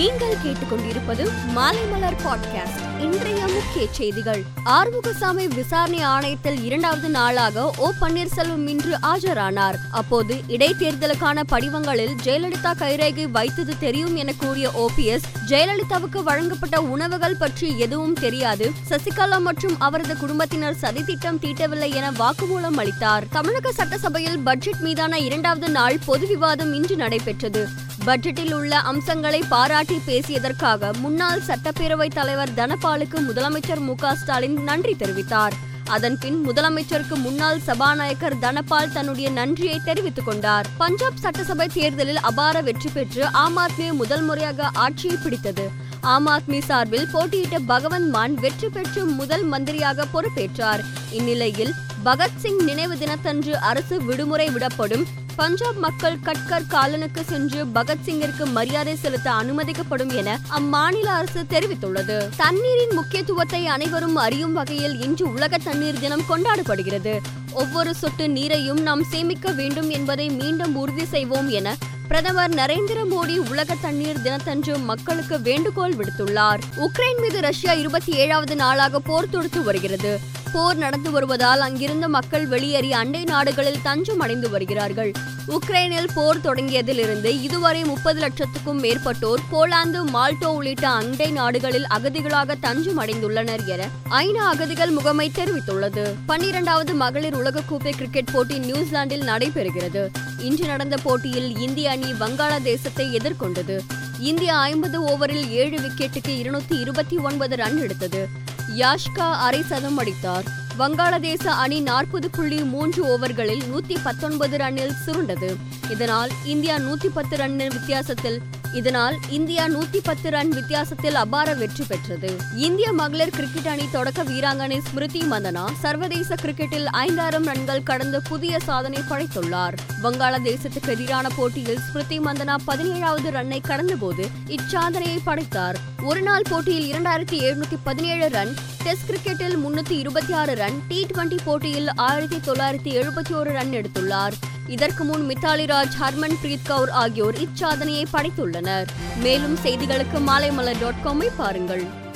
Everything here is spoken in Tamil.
நீங்கள் கேட்டுக்கொண்டிருப்பது மாலைமலர் பாட்காஸ்ட் இன்றைய முக்கிய செய்திகள். ஆறுமுகசாமி விசாரணை ஆணையத்தில் இரண்டாவது நாளாக ஓ பன்னீர்செல்வம் இன்று ஆஜரானார். அப்போது இடைத்தேர்தலுக்கான படிவங்களில் ஜெயலலிதா கைரேகை வைத்தது தெரியும் என கூறிய ஓபிஎஸ் ஜெயலலிதாவுக்கு வழங்கப்பட்ட உணவுகள் பற்றி எதுவும் தெரியாது. சசிகலா மற்றும் அவரது குடும்பத்தினர் சதித்திட்டம் தீட்டவில்லை என வாக்குமூலம் அளித்தார். தமிழக சட்டசபையில் பட்ஜெட் மீதான இரண்டாவது நாள் பொது விவாதம் இன்று நடைபெற்றது. பட்ஜெட்டில் உள்ள அம்சங்களை பாராட்டி பேசியதற்காக முன்னாள் சட்டப்பேரவைத் தலைவர் தனபாலுக்கு முதலமைச்சர் மு ஸ்டாலின் நன்றி தெரிவித்தார். அதன்பின் முதலமைச்சருக்கு முன்னாள் சபாநாயகர் தனபால் தன்னுடைய நன்றியை தெரிவித்துக் கொண்டார். பஞ்சாப் சட்டசபை தேர்தலில் அபார வெற்றி பெற்று ஆம் ஆத்மி முதல் முறையாக ஆட்சியை பிடித்தது. ஆம் ஆத்மி சார்பில் போட்டியிட்ட பகவந்த் மான் வெற்றி பெற்று முதல் மந்திரியாக பொறுப்பேற்றார். இந்நிலையில் பகத்சிங் நினைவு தினத்தன்று அரசு விடுமுறை விடப்படும். பஞ்சாப் மக்கள் கட்கர் காலனுக்கு சென்று பகத்சிங்கிற்கு மரியாதை செலுத்த அனுமதிக்கப்படும் என அம்மாநில அரசு தெரிவித்துள்ளது. தண்ணீரின் முக்கியத்துவத்தை அனைவரும் அறியும் வகையில் இன்று உலக தண்ணீர் தினம் கொண்டாடப்படுகிறது. ஒவ்வொரு சொட்டு நீரையும் நாம் சேமிக்க வேண்டும் என்பதை மீண்டும் உறுதி செய்வோம் என பிரதமர் நரேந்திர மோடி உலக தண்ணீர் தினத்தன்று மக்களுக்கு வேண்டுகோள் விடுத்துள்ளார். உக்ரைன் மீது ரஷ்யா இருபத்தி ஏழாவது நாளாக போர் தொடுத்து வருகிறது. போர் நடந்து வருவதால் அங்கிருந்த மக்கள் வெளியேறி அண்டை நாடுகளில் தஞ்சம் அடைந்து வருகிறார்கள். உக்ரைனில் போர் தொடங்கியதிலிருந்து இதுவரை முப்பது லட்சத்துக்கும் மேற்பட்டோர் போலாந்து மால்டோ உள்ளிட்ட அண்டை நாடுகளில் அகதிகளாக தஞ்சம் அடைந்துள்ளனர் என ஐநா அகதிகள் முகமை தெரிவித்துள்ளது. பன்னிரண்டாவது மகளிர் உலகக்கோப்பை கிரிக்கெட் போட்டி நியூசிலாந்தில் நடைபெறுகிறது. இன்று நடந்த போட்டியில் இந்திய அணி வங்காளதேசத்தை எதிர்கொண்டது. இந்தியா ஐம்பது ஓவரில் ஏழு விக்கெட்டுக்கு இருநூத்தி இருபத்தி ஒன்பது ரன் எடுத்தது. யாஷ்கா அரை சதம் அடித்தார். வங்காளதேச அணி நாற்பது புள்ளி மூன்று ஓவர்களில் நூத்தி பத்தொன்பது ரன்னில் சுருண்டது. இதனால் இந்தியா நூத்தி பத்து ரன் வித்தியாசத்தில் இதனால் இந்தியா நூத்தி பத்து ரன் வித்தியாசத்தில் அபார வெற்றி பெற்றது. இந்திய மகளிர் கிரிக்கெட் அணி தொடக்க வீராங்கனை ஸ்மிருதி மந்தனா சர்வதேச கிரிக்கெட்டில் ஐந்தாயிரம் ரன்கள் கடந்த புதிய சாதனை படைத்துள்ளார். வங்காளதேசத்துக்கு எதிரான போட்டியில் ஸ்மிருதி மந்தனா பதினேழாவது ரன்னை கடந்தபோது இச்சாதனையை படைத்தார். ஒருநாள் போட்டியில் இரண்டாயிரத்தி எழுநூத்தி பதினேழு ரன் டெஸ்ட் கிரிக்கெட்டில் முன்னூத்தி இருபத்தி ஆறு ரன் டி டுவெண்டி போட்டியில் ஆயிரத்தி தொள்ளாயிரத்தி எழுபத்தி ஒரு ரன் எடுத்துள்ளார். இதற்கு முன் மித்தாலி ராஜ் ஹர்மன் பிரீத் கவுர் ஆகியோர் இச்சாதனையை படைத்துள்ளனர். மேலும் செய்திகளுக்கு மாலைமலர் டாட் காமை பாருங்கள்.